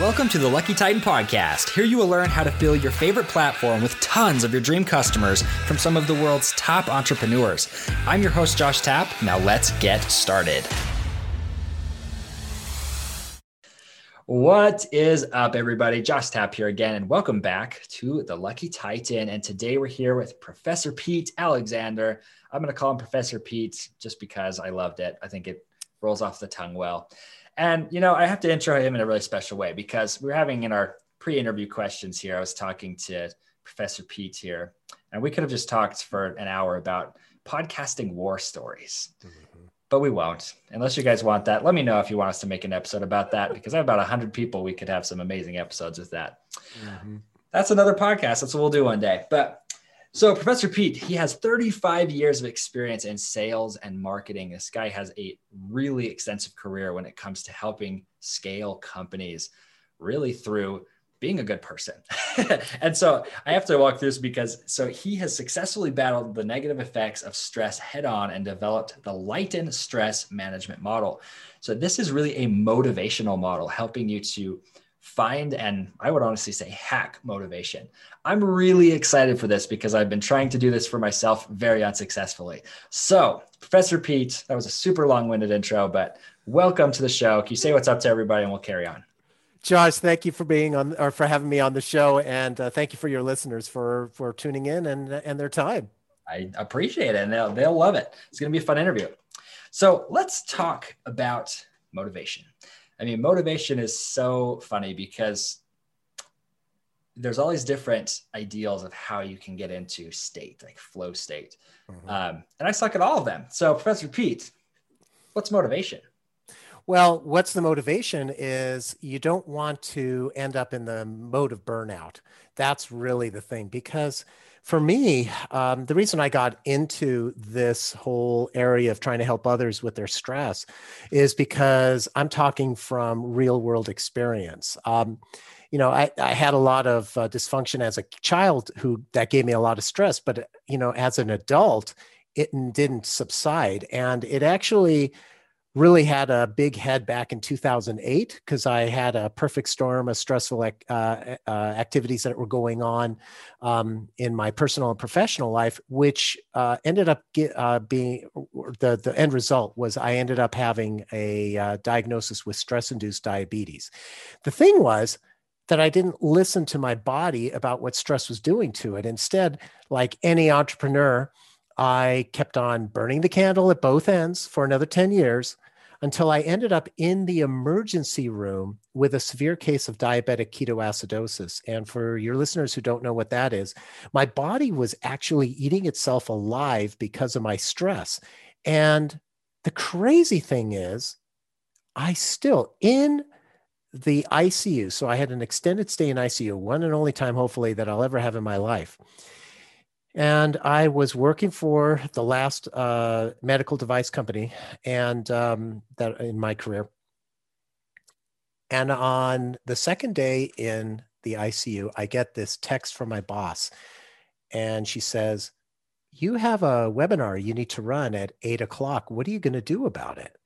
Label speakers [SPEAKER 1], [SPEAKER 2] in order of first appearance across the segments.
[SPEAKER 1] Welcome to the Lucky Titan Podcast. Here you will learn how to fill your favorite platform with tons of your dream customers from some of the world's top entrepreneurs. I'm your host, Josh Tapp. Now let's get started. What is up, everybody? Josh Tapp here again, and welcome back to the Lucky Titan. And today we're here with Professor Pete Alexander. I'm going to call him Professor Pete just because I loved it. I think it rolls off the tongue well. And, you know, I have to intro him in a really special way because we are having in our pre interview questions here, I was talking to Professor Pete here, and we could have just talked for an hour about podcasting war stories. Mm-hmm. But we won't, unless you guys want that. Let me know if you want us to make an episode about that because I have about 100 people. We could have some amazing episodes with that. Mm-hmm. That's another podcast. That's what we'll do one day. But so, Professor Pete, he has 35 years of experience in sales and marketing. This guy has a really extensive career when it comes to helping scale companies, really through being a good person. and so I have to walk through this because so he has successfully battled the negative effects of stress head on and developed the Lighten stress management model. So this is really a motivational model helping you to find and I would honestly say hack motivation. I'm really excited for this because I've been trying to do this for myself very unsuccessfully. So, Professor Pete, that was a super long winded intro, but welcome to the show. Can you say what's up to everybody and we'll carry on?
[SPEAKER 2] Josh, thank you for being on or for having me on the show, and uh, thank you for your listeners for for tuning in and and their time.
[SPEAKER 1] I appreciate it, and they'll they'll love it. It's going to be a fun interview. So let's talk about motivation. I mean, motivation is so funny because there's all these different ideals of how you can get into state, like flow state. Mm-hmm. Um, and I suck at all of them. So, Professor Pete, what's motivation?
[SPEAKER 2] Well, what's the motivation is you don't want to end up in the mode of burnout. That's really the thing because for me, um, the reason I got into this whole area of trying to help others with their stress is because I'm talking from real world experience. Um, you know, I, I had a lot of uh, dysfunction as a child who that gave me a lot of stress, but you know, as an adult, it didn't subside, and it actually really had a big head back in 2008 because I had a perfect storm of stressful uh, uh, activities that were going on um, in my personal and professional life, which uh, ended up get, uh, being the, the end result was I ended up having a uh, diagnosis with stress induced diabetes. The thing was, that I didn't listen to my body about what stress was doing to it. Instead, like any entrepreneur, I kept on burning the candle at both ends for another 10 years until I ended up in the emergency room with a severe case of diabetic ketoacidosis. And for your listeners who don't know what that is, my body was actually eating itself alive because of my stress. And the crazy thing is, I still, in the ICU, so I had an extended stay in ICU, one and only time, hopefully, that I'll ever have in my life. And I was working for the last uh, medical device company, and um, that in my career. And on the second day in the ICU, I get this text from my boss, and she says, "You have a webinar you need to run at eight o'clock. What are you going to do about it?"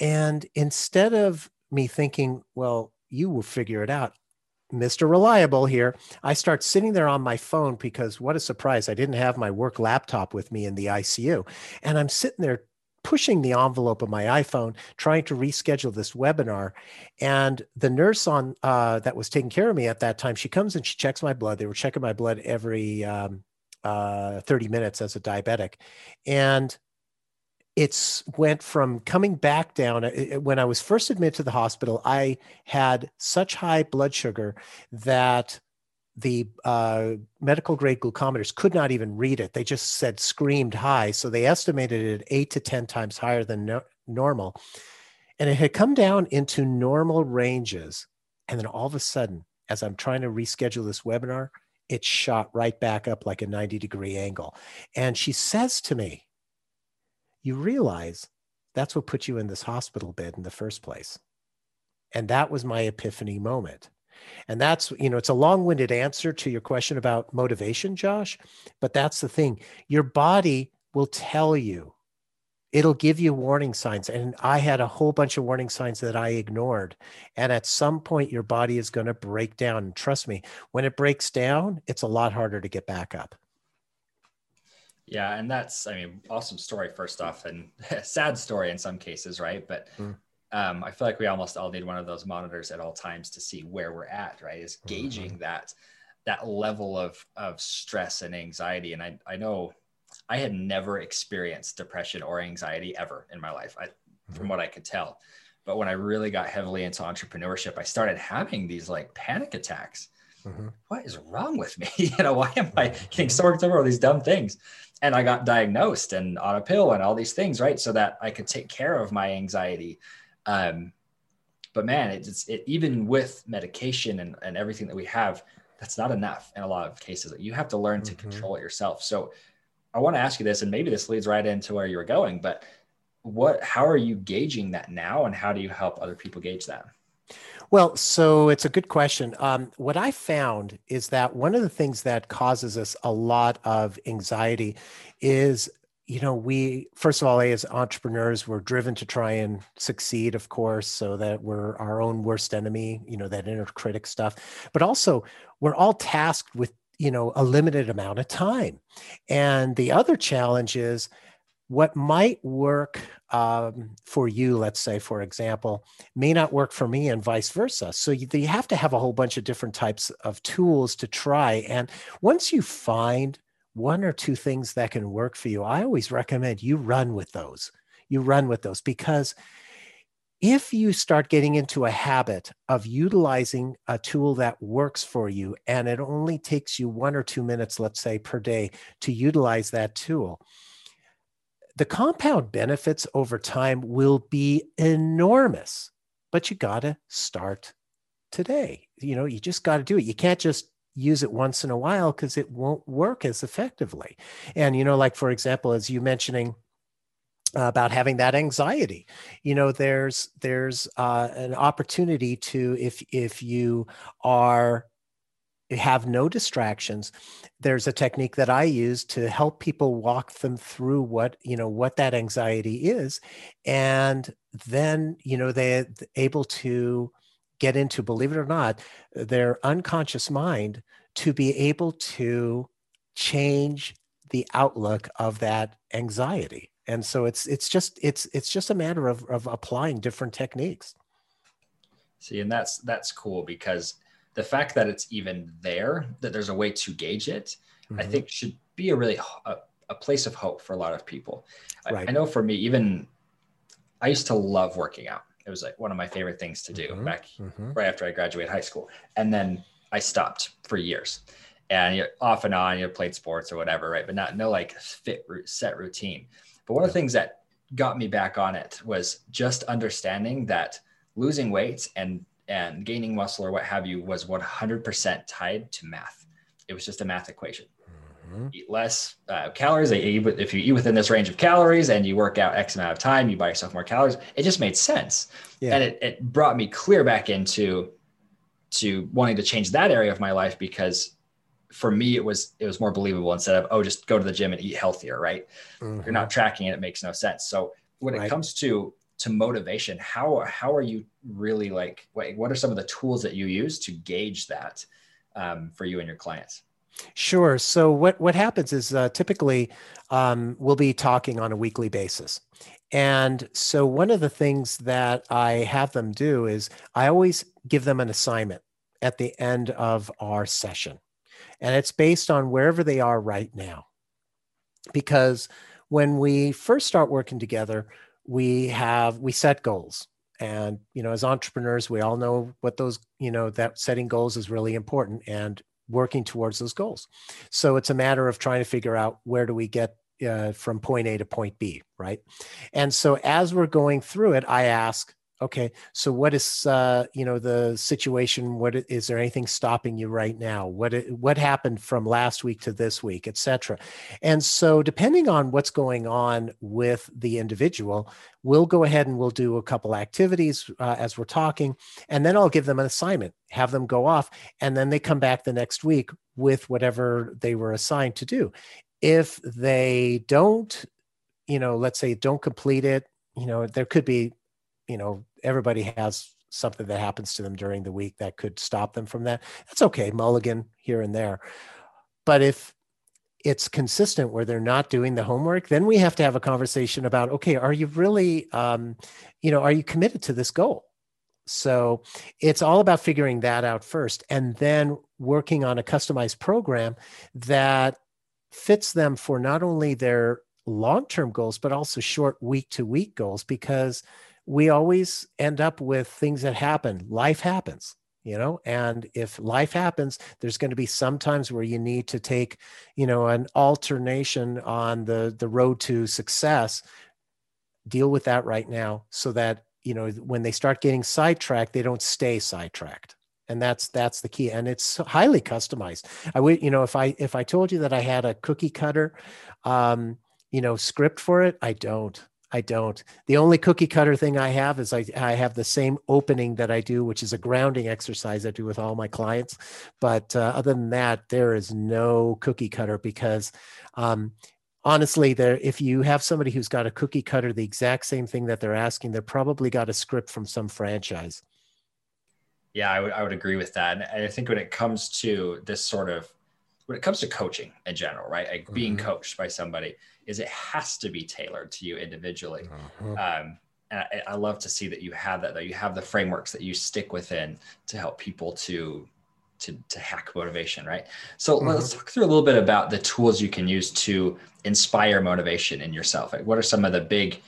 [SPEAKER 2] And instead of me thinking, "Well, you will figure it out," Mr. Reliable here. I start sitting there on my phone because what a surprise. I didn't have my work laptop with me in the ICU. And I'm sitting there pushing the envelope of my iPhone, trying to reschedule this webinar. And the nurse on uh, that was taking care of me at that time, she comes and she checks my blood. They were checking my blood every um, uh, 30 minutes as a diabetic. And it's went from coming back down when i was first admitted to the hospital i had such high blood sugar that the uh, medical grade glucometers could not even read it. They just said screamed high so they estimated it eight to ten times higher than no- normal. And it had come down into normal ranges and then all of a sudden as i'm trying to reschedule this webinar it shot right back up like a 90 degree angle. And she says to me you realize that's what put you in this hospital bed in the first place. And that was my epiphany moment. And that's, you know, it's a long winded answer to your question about motivation, Josh, but that's the thing. Your body will tell you it'll give you warning signs and i had a whole bunch of warning signs that i ignored and at some point your body is going to break down and trust me when it breaks down it's a lot harder to get back up
[SPEAKER 1] yeah and that's i mean awesome story first off and sad story in some cases right but mm. um, i feel like we almost all need one of those monitors at all times to see where we're at right is mm-hmm. gauging mm-hmm. that that level of of stress and anxiety and i i know I had never experienced depression or anxiety ever in my life, I, mm-hmm. from what I could tell. But when I really got heavily into entrepreneurship, I started having these like panic attacks. Mm-hmm. What is wrong with me? you know, why am I getting so worked over all these dumb things? And I got diagnosed and on a pill and all these things, right? So that I could take care of my anxiety. Um, but man, it's it, even with medication and, and everything that we have, that's not enough in a lot of cases. You have to learn to mm-hmm. control it yourself. So I want to ask you this, and maybe this leads right into where you were going, but what how are you gauging that now and how do you help other people gauge that?
[SPEAKER 2] Well, so it's a good question. Um, what I found is that one of the things that causes us a lot of anxiety is, you know, we, first of all, as entrepreneurs, we're driven to try and succeed, of course, so that we're our own worst enemy, you know, that inner critic stuff. But also, we're all tasked with you know a limited amount of time and the other challenge is what might work um, for you let's say for example may not work for me and vice versa. So you, you have to have a whole bunch of different types of tools to try. And once you find one or two things that can work for you i always recommend you run with those. You run with those because if you start getting into a habit of utilizing a tool that works for you and it only takes you one or two minutes, let's say per day, to utilize that tool, the compound benefits over time will be enormous. But you got to start today. You know, you just got to do it. You can't just use it once in a while because it won't work as effectively. And, you know, like for example, as you mentioning, about having that anxiety you know there's there's uh, an opportunity to if if you are have no distractions. There's a technique that i use to help people walk them through what you know what that anxiety is. And then you know they're able to get into believe it or not their unconscious mind to be able to change the outlook of that anxiety. And so it's it's just it's it's just a matter of of applying different techniques.
[SPEAKER 1] See and that's that's cool because the fact that it's even there that there's a way to gauge it mm-hmm. i think should be a really a, a, place of hope for a lot of people right. I, I, know for me even i used to love working out it was like one of my favorite things to do mm-hmm. back mm-hmm. right after i graduated high school and then i stopped for years and you off and on you played sports or whatever right but not no like fit set routine but one of the things that got me back on it was just understanding that losing weight and and gaining muscle or what have you was 100% tied to math. It was just a math equation. Mm-hmm. Eat less uh, calories. If you eat within this range of calories and you work out X amount of time, you buy yourself more calories. It just made sense. Yeah. And it, it brought me clear back into to wanting to change that area of my life because for me it was it was more believable instead of oh just go to the gym and eat healthier right mm-hmm. you're not tracking it it makes no sense so when right. it comes to to motivation how how are you really like what, are some of the tools that you use to gauge that um, for you and your clients
[SPEAKER 2] Sure. So what what happens is uh, typically um, we'll be talking on a weekly basis, and so one of the things that I have them do is I always give them an assignment at the end of our session and it's based on wherever they are right now. Because when we first start working together, we have we set goals. And you know as entrepreneurs we all know what those you know that setting goals is really important and working towards those goals. So it's a matter of trying to figure out where do we get uh, from point a to point b right? And so as we're going through it i ask Okay, so what is uh, you know the situation? What is there anything stopping you right now? What what happened from last week to this week, etc. And so, depending on what's going on with the individual, we'll go ahead and we'll do a couple activities uh, as we're talking, and then I'll give them an assignment, have them go off, and then they come back the next week with whatever they were assigned to do. If they don't you know, let's say don't complete it, you know, there could be, you know, everybody has something that happens to them during the week that could stop them from that. That's okay, mulligan here and there. But if it's consistent where they're not doing the homework, then we have to have a conversation about okay, are you really, um, you know, are you committed to this goal? So it's all about figuring that out first and then working on a customized program that fits them for not only their long term goals, but also short week to week goals because we always end up with things that happen. Life happens, you know, and if life happens, there's going to be some times where you need to take, you know, an alternation on the the road to success. Deal with that right now so that, you know, when they start getting sidetracked, they don't stay sidetracked and that's that's the key and it's highly customized i would you know if i if i told you that i had a cookie cutter um you know script for it i don't I don't. The only cookie cutter thing I have is I, I have the same opening that I do, which is a grounding exercise I do with all my clients. But uh, other than that, there is no cookie cutter because um, honestly, there if you have somebody who's got a cookie cutter, the exact same thing that they're asking, they're probably got a script from some franchise.
[SPEAKER 1] Yeah, I would I would agree with that. And I think when it comes to this sort of when it comes to coaching in general, right? Like being mm-hmm. coached by somebody, is it has to be tailored to you individually. Mm-hmm. Um, and I, I, love to see that you have that, that you have the frameworks that you stick within to help people to to, to hack motivation, right? So mm-hmm. let's talk through a little bit about the tools you can use to inspire motivation in yourself. Like what are some of the big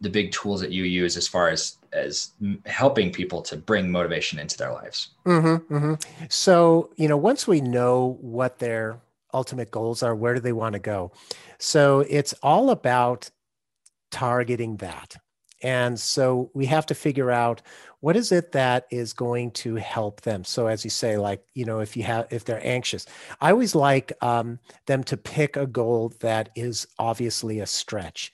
[SPEAKER 1] the big tools that you use as far as as helping people to bring motivation into their lives
[SPEAKER 2] mm-hmm, mm-hmm. so you know once we know what their ultimate goals are where do they want to go? So it's all about targeting that. And so we have to figure out what is it that is going to help them? So as you say like you know if you have if they're anxious i always like um, them to pick a goal that is obviously a stretch.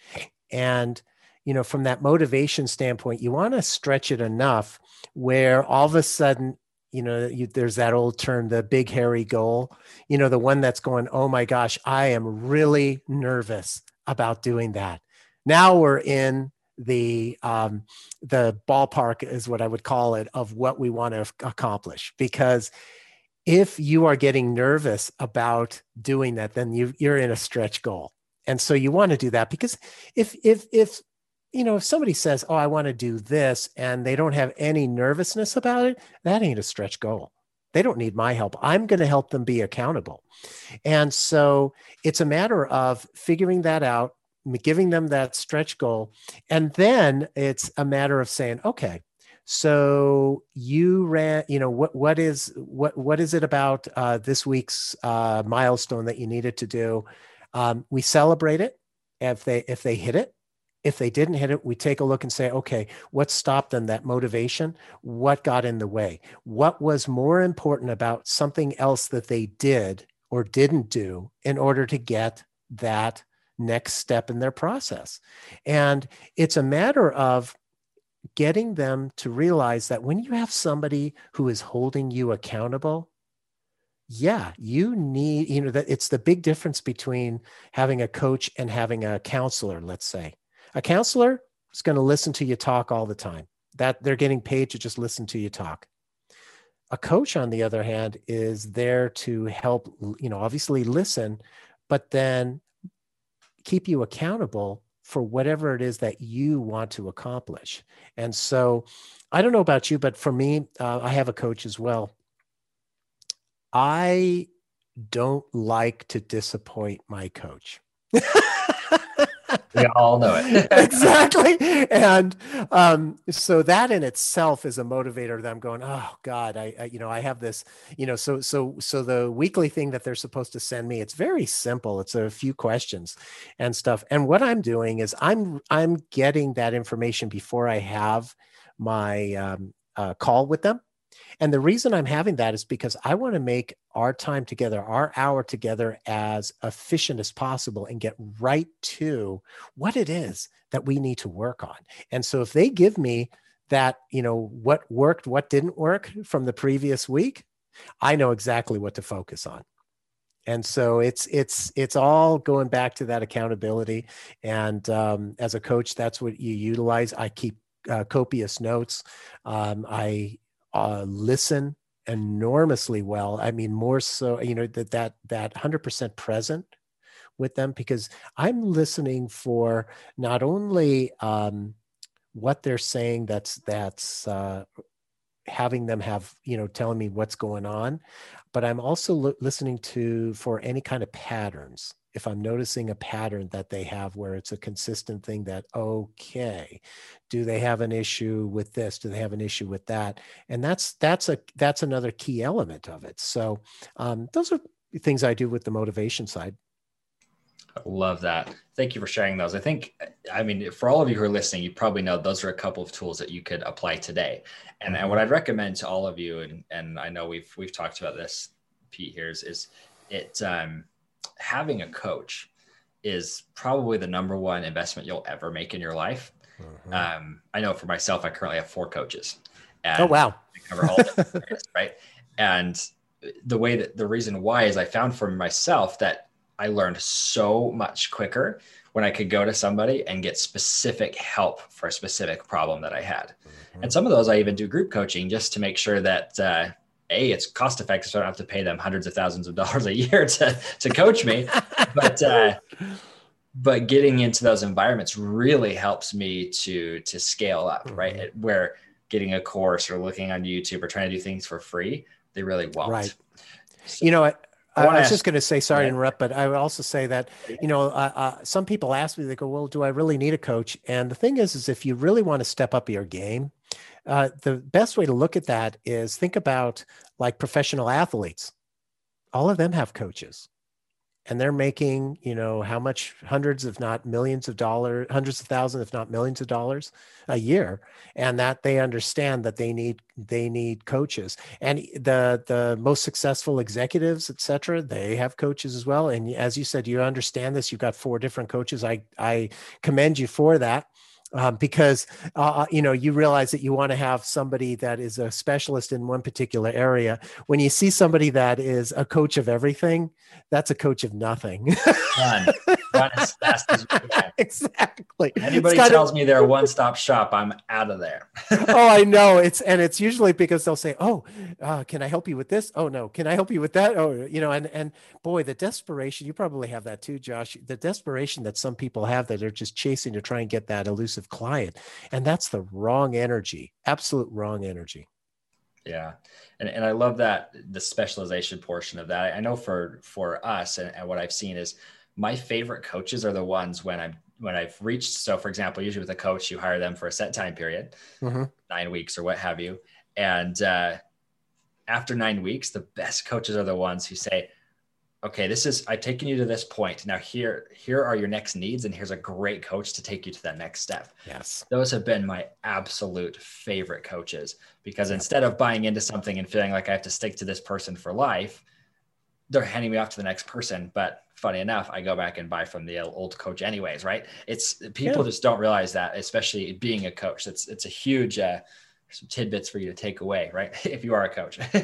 [SPEAKER 2] And you know, from that motivation standpoint, you want to stretch it enough where all of a sudden, you know, you, there's that old term, the big hairy goal, you know, the one that's going, oh my gosh, I am really nervous about doing that. Now we're in the um, the ballpark is what I would call it of what we want to accomplish because if you are getting nervous about doing that then you you're in a stretch goal and so you want to do that because if if if you know, if somebody says, Oh, I want to do this, and they don't have any nervousness about it, that ain't a stretch goal. They don't need my help. I'm going to help them be accountable. And so it's a matter of figuring that out, giving them that stretch goal. And then it's a matter of saying, okay, so you ran, you know, what what is what what is it about uh, this week's uh, milestone that you needed to do? Um, we celebrate it if they if they hit it if they didn't hit it, we take a look and say, okay, what stopped them, that motivation? What got in the way? What was more important about something else that they did or didn't do in order to get that next step in their process? And it's a matter of getting them to realize that when you have somebody who is holding you accountable, yeah you need you know that it's the big difference between having a coach and having a counselor let's say a counselor is going to listen to you talk all the time. That they're getting paid to just listen to you talk. A coach, on the other hand, is there to help, you know, obviously listen, but then keep you accountable for whatever it is that you want to accomplish. And so I don't know about you, but for me, uh, I have a coach as well. I don't like to disappoint my coach.
[SPEAKER 1] we all know it.
[SPEAKER 2] Exactly. And um, so that in itself is a motivator that i'm going oh god I, I, you know i have this you know so so so the weekly thing that they're supposed to send me it's very simple. It's a few questions and stuff. And what i'm doing is i'm i'm getting that information before i have my um, uh, call with them and the reason I'm having that is because I want to make our time together, our hour together, as efficient as possible and get right to what it is that we need to work on. And so if they give me that, you know, what worked, what didn't work from the previous week, I know exactly what to focus on. and so it's it's it's all going back to that accountability and um, as a coach that's what you utilize i keep uh, copious notes um, i uh, listen enormously well. I mean more so you know that that that 100% present with them because i'm listening for not only um, what they're saying that's that's uh, having them have you know telling me what's going on but i'm also listening to for any kind of patterns. If i'm noticing a pattern that they have where it's a consistent thing that okay do they have an issue with this? Do they have an issue with that? And that's that's a that's another key element of it. So um, those are things i do with the motivation side
[SPEAKER 1] Love that. Thank you for sharing those. I think, I mean, for all of you who are listening, you probably know those are a couple of tools that you could apply today. And, and what I'd recommend to all of you, and, and I know we've we've talked about this, Pete here, is, is it um, having a coach is probably the number one investment you'll ever make in your life. Mm-hmm. Um, I know for myself, I currently have four coaches.
[SPEAKER 2] oh wow!
[SPEAKER 1] cover all areas, right? And the way that the reason why is I found for myself that I learned so much quicker when I could go to somebody and get specific help for a specific problem that I had. Mm-hmm. And some of those I even do group coaching just to make sure that uh, a it's cost effective, so I don't have to pay them hundreds of thousands of dollars a year to to coach me. but uh, but getting into those environments really helps me to to scale up, mm-hmm. right? Where getting a course or looking on YouTube or trying to do things for free, they really won't.
[SPEAKER 2] Right. So, you know, I, I was just going to say, sorry to interrupt, but I would also say that, you know, uh, uh, some people ask me, they go, well, do I really need a coach? And the thing is, is if you really want to step up your game, uh, the best way to look at that is think about like professional athletes. All of them have coaches and they're making you know how much hundreds if not millions of dollars hundreds of thousands if not millions of dollars a year and that they understand that they need they need coaches. And the the most successful executives etc they have coaches as well. And as you said you understand this you've got four different coaches. I i commend you for that um, because uh, uh, you know you realize that you want to have somebody that is a specialist in one particular area. When you see somebody that is a coach of everything that's a coach of nothing
[SPEAKER 1] run as fast as you can
[SPEAKER 2] exactly
[SPEAKER 1] anybody tells me they're a one-stop shop i'm out of there
[SPEAKER 2] oh i know it's and it's usually because they'll say oh uh, can i help you with this oh no can i help you with that oh you know and and boy the desperation you probably have that too josh the desperation that some people have that are just chasing to try and get that elusive client. And that's the wrong energy, absolute wrong energy.
[SPEAKER 1] Yeah. And, and I love that the specialization portion of that. I know for for us and, and what I've seen is my favorite coaches are the ones when I'm when I've reached. So for example, usually with a coach, you hire them for a set time period, mm-hmm. nine weeks or what have you. And uh, after nine weeks, the best coaches are the ones who say, okay, this is I've taken you to this point. Now here here are your next needs and here's a great coach to take you to that next step.
[SPEAKER 2] Yes.
[SPEAKER 1] Those have been my absolute favorite coaches because instead of buying into something and feeling like I have to stick to this person for life, they're handing me off to the next person, but funny enough, I go back and buy from the old coach anyways, right? It's people yeah. just don't realize that, especially being a coach. It's it's a huge uh, some tidbits for you to take away, right? if you are a coach.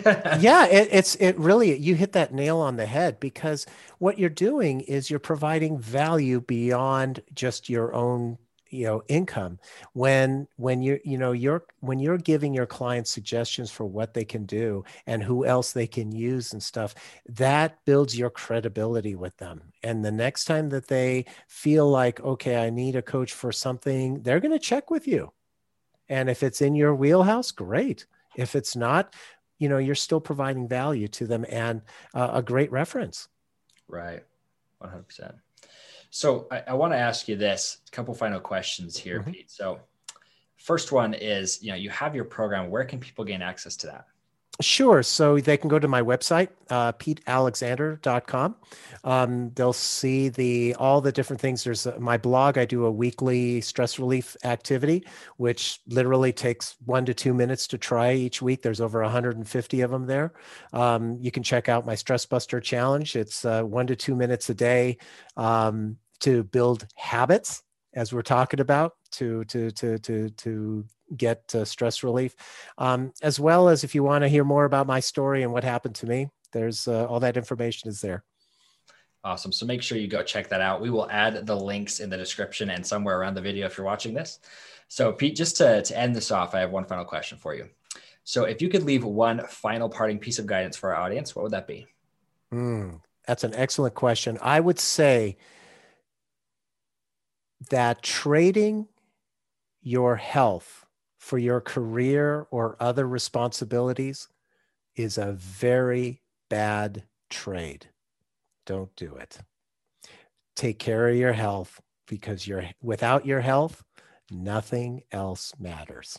[SPEAKER 2] yeah, it, it's it really you hit that nail on the head because what you're doing is you're providing value beyond just your own you know income when when you're you know you're when you're giving your clients suggestions for what they can do and who else they can use and stuff that builds your credibility with them and the next time that they feel like okay i need a coach for something they're going to check with you and if it's in your wheelhouse, great. If it's not, you know, you're still providing value to them and uh, a great reference.
[SPEAKER 1] Right. 100%. So I, I want to ask you this a couple final questions here, mm-hmm. Pete. So first one is, you know, you have your program. Where can people gain access to that?
[SPEAKER 2] Sure. So they can go to my website, uh, petealexander.com. Um, they'll see the all the different things. There's a, my blog. I do a weekly stress relief activity, which literally takes one to two minutes to try each week. There's over 150 of them there. Um, you can check out my Stress Buster Challenge. It's uh, one to two minutes a day um, to build habits, as we're talking about, to to to to to get uh, stress relief, um, as well as if you want to hear more about my story and what happened to me. There's uh, all that information is there.
[SPEAKER 1] Awesome. So make sure you go check that out. We will add the links in the description and somewhere around the video if you're watching this. So, Pete, just to, to end this off, I have one final question for you. So, if you could leave one final parting piece of guidance for our audience, what would that be?
[SPEAKER 2] Mm, that's an excellent question. I would say that trading your health for your career or other responsibilities is a very bad trade. Don't do it. Take care of your health because you're without your health, nothing else matters.